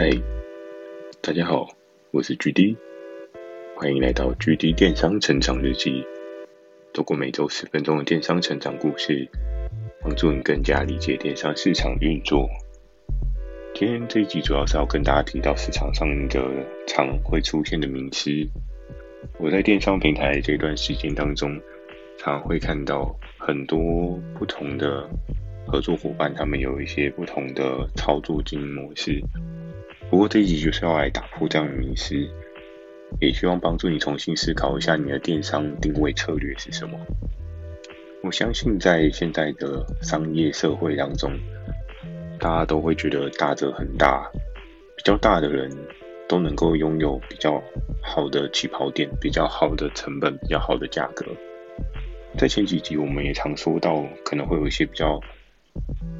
嗨，大家好，我是 GD，欢迎来到 GD 电商成长日记。透过每周十分钟的电商成长故事，帮助你更加理解电商市场运作。今天这一集主要是要跟大家提到市场上一个常会出现的名词。我在电商平台这段时间当中，常会看到很多不同的合作伙伴，他们有一些不同的操作经营模式。不过这一集就是要来打破这样的迷思，也希望帮助你重新思考一下你的电商定位策略是什么。我相信在现在的商业社会当中，大家都会觉得大者很大，比较大的人都能够拥有比较好的起跑点、比较好的成本、比较好的价格。在前几集我们也常说到，可能会有一些比较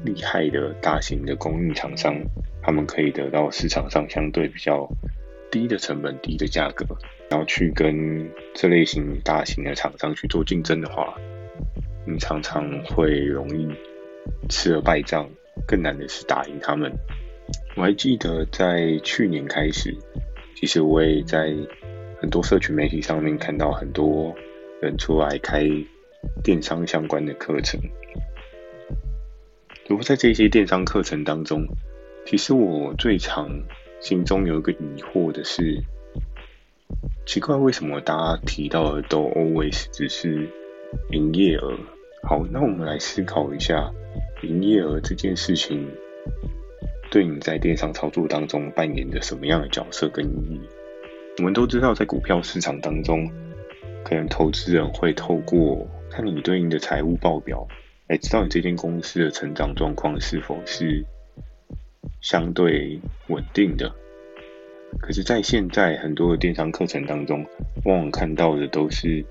厉害的大型的供应厂商。他们可以得到市场上相对比较低的成本、低的价格，然后去跟这类型大型的厂商去做竞争的话，你常常会容易吃了败仗。更难的是打赢他们。我还记得在去年开始，其实我也在很多社群媒体上面看到很多人出来开电商相关的课程。如果在这些电商课程当中，其实我最常心中有一个疑惑的是，奇怪为什么大家提到的都 always 只是营业额？好，那我们来思考一下，营业额这件事情对你在电商操作当中扮演着什么样的角色跟意义？我们都知道，在股票市场当中，可能投资人会透过看你对应的财务报表，来知道你这间公司的成长状况是否是。相对稳定的，可是，在现在很多的电商课程当中，往往看到的都是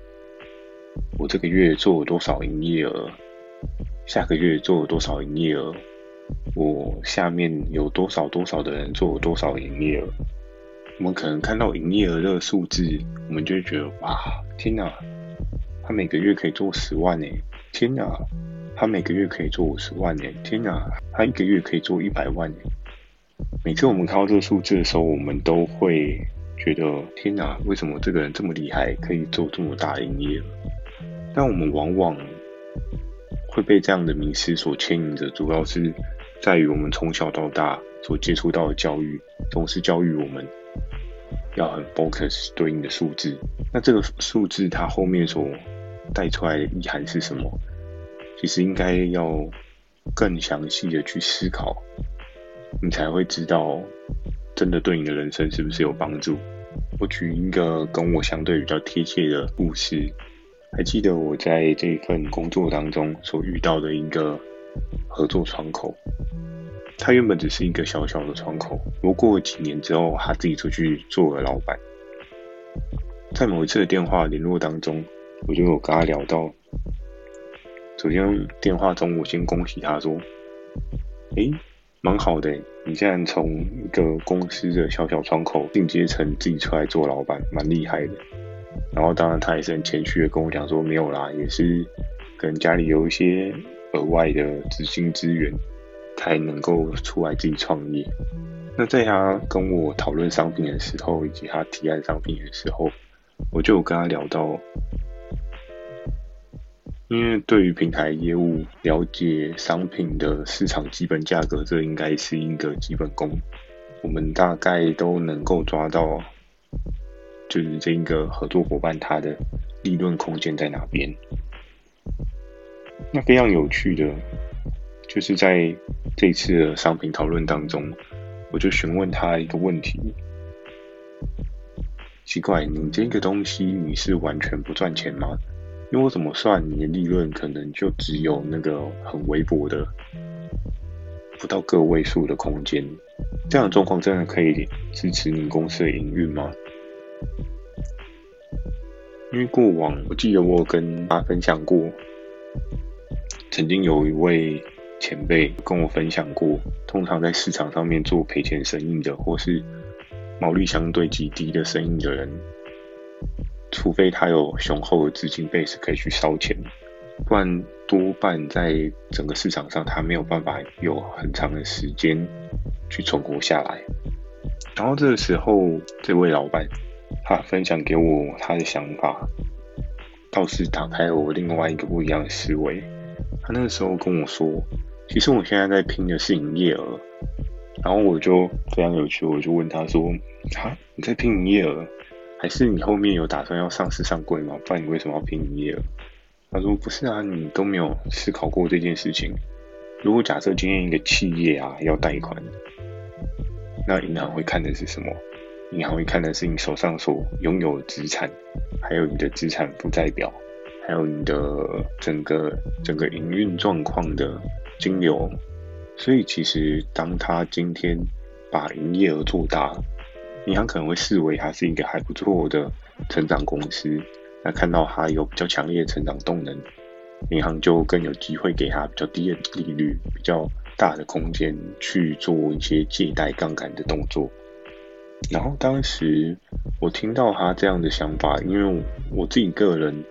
我这个月做了多少营业额，下个月做了多少营业额，我下面有多少多少的人做了多少营业额。我们可能看到营业额这个数字，我们就会觉得哇，天哪，他每个月可以做十万诶，天哪，他每个月可以做五十万诶，天哪，他一个月可以做一百万诶。每次我们看到这个数字的时候，我们都会觉得天哪，为什么这个人这么厉害，可以做这么大营业额？但我们往往会被这样的迷思所牵引着，主要是在于我们从小到大所接触到的教育，总是教育我们要很 focus 对应的数字。那这个数字它后面所带出来的意涵是什么？其实应该要更详细的去思考。你才会知道，真的对你的人生是不是有帮助。我举一个跟我相对比较贴切的故事，还记得我在这份工作当中所遇到的一个合作窗口，他原本只是一个小小的窗口，不过几年之后，他自己出去做了老板。在某一次的电话联络当中，我就有跟他聊到，首先电话中我先恭喜他说：“诶。”蛮好的，你现在从一个公司的小小窗口进阶成自己出来做老板，蛮厉害的。然后当然他也是很谦虚的跟我讲说，没有啦，也是跟家里有一些额外的资金资源，才能够出来自己创业。那在他跟我讨论商品的时候，以及他提案商品的时候，我就有跟他聊到。因为对于平台业务，了解商品的市场基本价格，这应该是一个基本功。我们大概都能够抓到，就是这一个合作伙伴他的利润空间在哪边。那非常有趣的，就是在这一次的商品讨论当中，我就询问他一个问题：奇怪，你这个东西你是完全不赚钱吗？因为我怎么算，你的利润可能就只有那个很微薄的，不到个位数的空间。这样的状况真的可以支持你公司的营运吗？因为过往我记得我有跟他分享过，曾经有一位前辈跟我分享过，通常在市场上面做赔钱生意的，或是毛利相对极低的生意的人。除非他有雄厚的资金 base 可以去烧钱，不然多半在整个市场上，他没有办法有很长的时间去存活下来。然后这个时候，这位老板他分享给我他的想法，倒是打开了我另外一个不一样的思维。他那个时候跟我说，其实我现在在拼的是营业额。然后我就非常有趣，我就问他说：“啊，你在拼营业额，还是你后面有打算要上市上柜吗？不然你为什么要拼营业额？”他说：“不是啊，你都没有思考过这件事情。如果假设今天一个企业啊要贷款，那银行会看的是什么？银行会看的是你手上所拥有的资产，还有你的资产负债表，还有你的整个整个营运状况的金流。”所以，其实当他今天把营业额做大，银行可能会视为它是一个还不错的成长公司。那看到它有比较强烈的成长动能，银行就更有机会给它比较低的利率、比较大的空间去做一些借贷杠杆的动作。然后当时我听到他这样的想法，因为我自己个人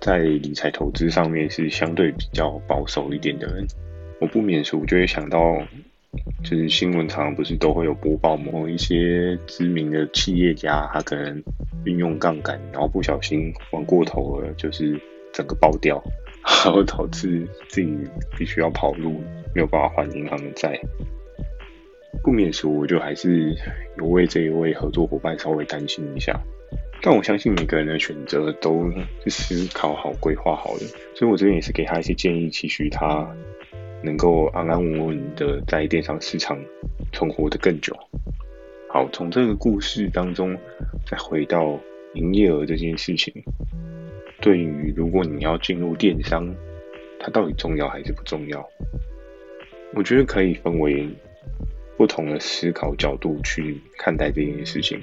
在理财投资上面是相对比较保守一点的人。我不免俗，就会想到，就是新闻常常不是都会有播报某一些知名的企业家，他可能运用杠杆，然后不小心玩过头了，就是整个爆掉，然后导致自己必须要跑路，没有办法还银行的债。不免俗，我就还是有为这一位合作伙伴稍微担心一下。但我相信每个人的选择都是思考好、规划好的，所以我这边也是给他一些建议，期许他。能够安安稳稳的在电商市场存活得更久。好，从这个故事当中再回到营业额这件事情，对于如果你要进入电商，它到底重要还是不重要？我觉得可以分为不同的思考角度去看待这件事情。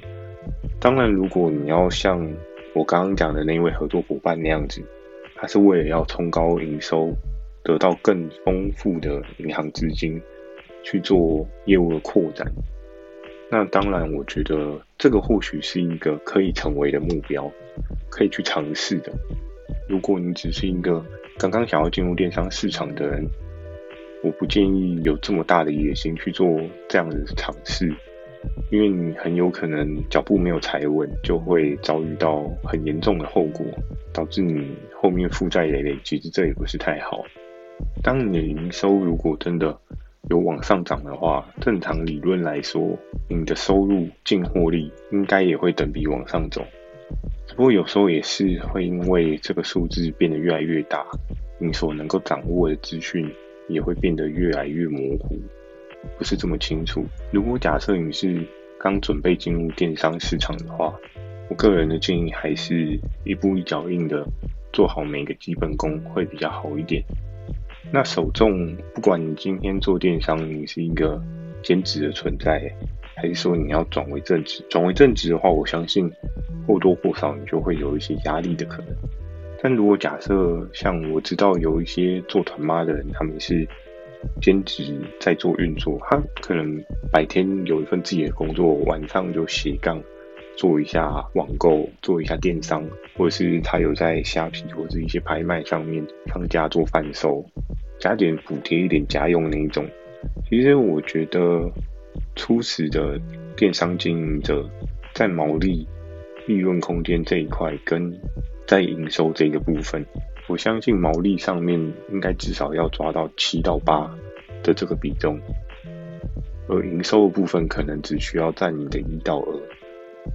当然，如果你要像我刚刚讲的那位合作伙伴那样子，他是为了要冲高营收。得到更丰富的银行资金去做业务的扩展，那当然，我觉得这个或许是一个可以成为的目标，可以去尝试的。如果你只是一个刚刚想要进入电商市场的人，我不建议有这么大的野心去做这样的尝试，因为你很有可能脚步没有踩稳，就会遭遇到很严重的后果，导致你后面负债累累。其实这也不是太好。当你的营收如果真的有往上涨的话，正常理论来说，你的收入净获利应该也会等比往上走。只不过有时候也是会因为这个数字变得越来越大，你所能够掌握的资讯也会变得越来越模糊，不是这么清楚。如果假设你是刚准备进入电商市场的话，我个人的建议还是一步一脚印的做好每个基本功会比较好一点。那首重，不管你今天做电商，你是一个兼职的存在，还是说你要转为正职？转为正职的话，我相信或多或少你就会有一些压力的可能。但如果假设像我知道有一些做团妈的人，他们是兼职在做运作，他可能白天有一份自己的工作，晚上就斜杠。做一下网购，做一下电商，或者是他有在虾皮或者一些拍卖上面上架做贩售，加点补贴一点家用那一种。其实我觉得初始的电商经营者在毛利、利润空间这一块，跟在营收这个部分，我相信毛利上面应该至少要抓到七到八的这个比重，而营收的部分可能只需要占你的一到二。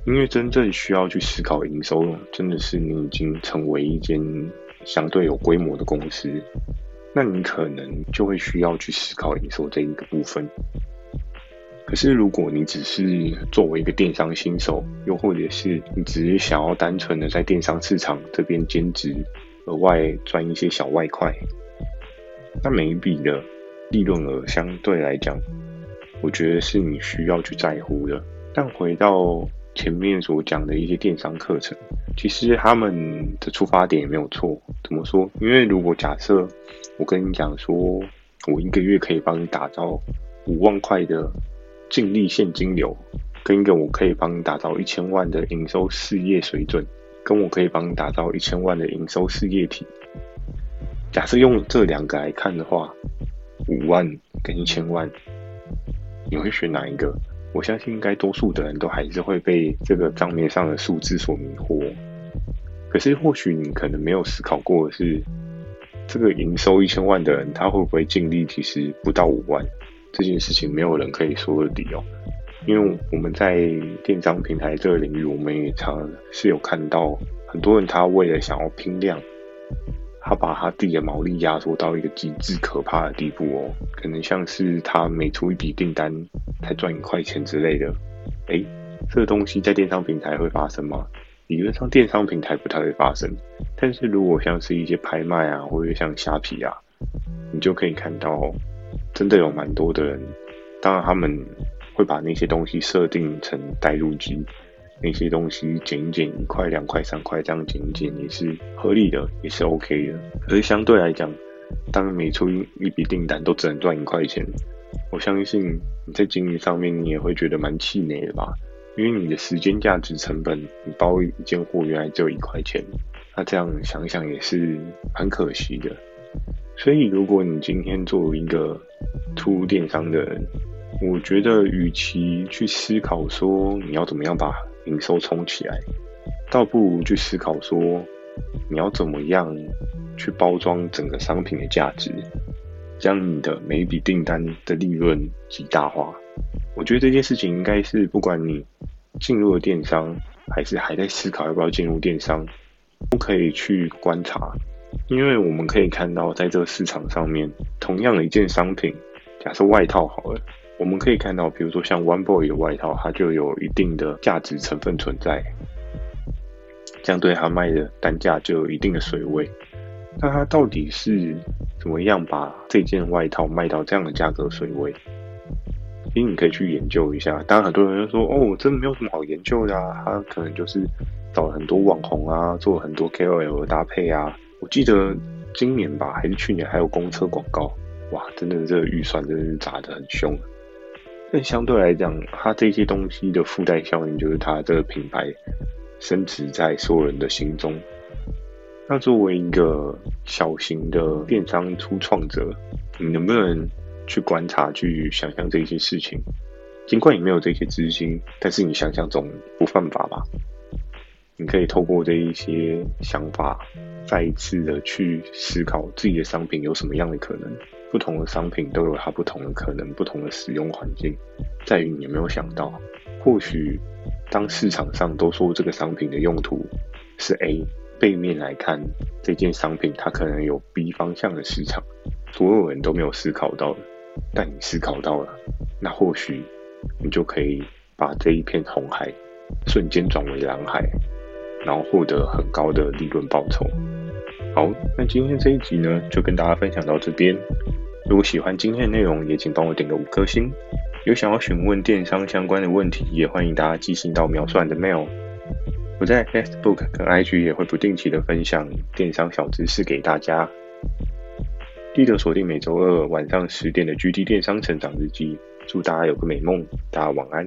因为真正需要去思考营收，真的是你已经成为一间相对有规模的公司，那你可能就会需要去思考营收这一个部分。可是如果你只是作为一个电商新手，又或者是你只是想要单纯的在电商市场这边兼职，额外赚一些小外快，那每一笔的利润额相对来讲，我觉得是你需要去在乎的。但回到前面所讲的一些电商课程，其实他们的出发点也没有错。怎么说？因为如果假设我跟你讲说，我一个月可以帮你打造五万块的净利现金流，跟一个我可以帮你打造一千万的营收事业水准，跟我可以帮你打造一千万的营收事业体，假设用这两个来看的话，五万跟一千万，你会选哪一个？我相信应该多数的人都还是会被这个账面上的数字所迷惑。可是或许你可能没有思考过的是，这个营收一千万的人，他会不会净利其实不到五万？这件事情没有人可以说得底哦。因为我们在电商平台这个领域，我们也常是有看到很多人，他为了想要拼量，他把他自己的毛利压缩到一个极致可怕的地步哦。可能像是他每出一笔订单才赚一块钱之类的。诶，这个东西在电商平台会发生吗？理论上电商平台不太会发生，但是如果像是一些拍卖啊，或者像虾皮啊，你就可以看到，真的有蛮多的人，当然他们。会把那些东西设定成带入机，那些东西减一减一块、两块、三块这样减一减也是合理的，也是 OK 的。可是相对来讲，当每出一笔订单都只能赚一块钱，我相信你在经营上面你也会觉得蛮气馁的吧？因为你的时间价值成本，你包一件货原来只有一块钱，那这样想想也是很可惜的。所以如果你今天作为一个初入电商的人，我觉得，与其去思考说你要怎么样把营收冲起来，倒不如去思考说你要怎么样去包装整个商品的价值，将你的每一笔订单的利润极大化。我觉得这件事情应该是不管你进入了电商，还是还在思考要不要进入电商，都可以去观察，因为我们可以看到，在这个市场上面，同样的一件商品，假设外套好了。我们可以看到，比如说像 One Boy 的外套，它就有一定的价值成分存在，相对它卖的单价就有一定的水位。那它到底是怎么样把这件外套卖到这样的价格水位？其实你可以去研究一下。当然，很多人就说：“哦，真的没有什么好研究的啊。”他可能就是找了很多网红啊，做了很多 KOL 的搭配啊。我记得今年吧，还是去年，还有公车广告，哇，真的这个预算真的是砸得很凶。但相对来讲，它这些东西的附带效应就是它这个品牌升值在所有人的心中。那作为一个小型的电商初创者，你能不能去观察、去想象这些事情？尽管你没有这些资金，但是你想象总不犯法吧？你可以透过这一些想法，再一次的去思考自己的商品有什么样的可能。不同的商品都有它不同的可能，不同的使用环境，在于你有没有想到，或许当市场上都说这个商品的用途是 A，背面来看这件商品它可能有 B 方向的市场，所有人都没有思考到，但你思考到了，那或许你就可以把这一片红海瞬间转为蓝海，然后获得很高的利润报酬。好，那今天这一集呢，就跟大家分享到这边。如果喜欢今天的内容，也请帮我点个五颗星。有想要询问电商相关的问题，也欢迎大家寄信到描述栏的 mail。我在 Facebook 跟 IG 也会不定期的分享电商小知识给大家。记得锁定每周二晚上十点的 GD 电商成长日记。祝大家有个美梦，大家晚安。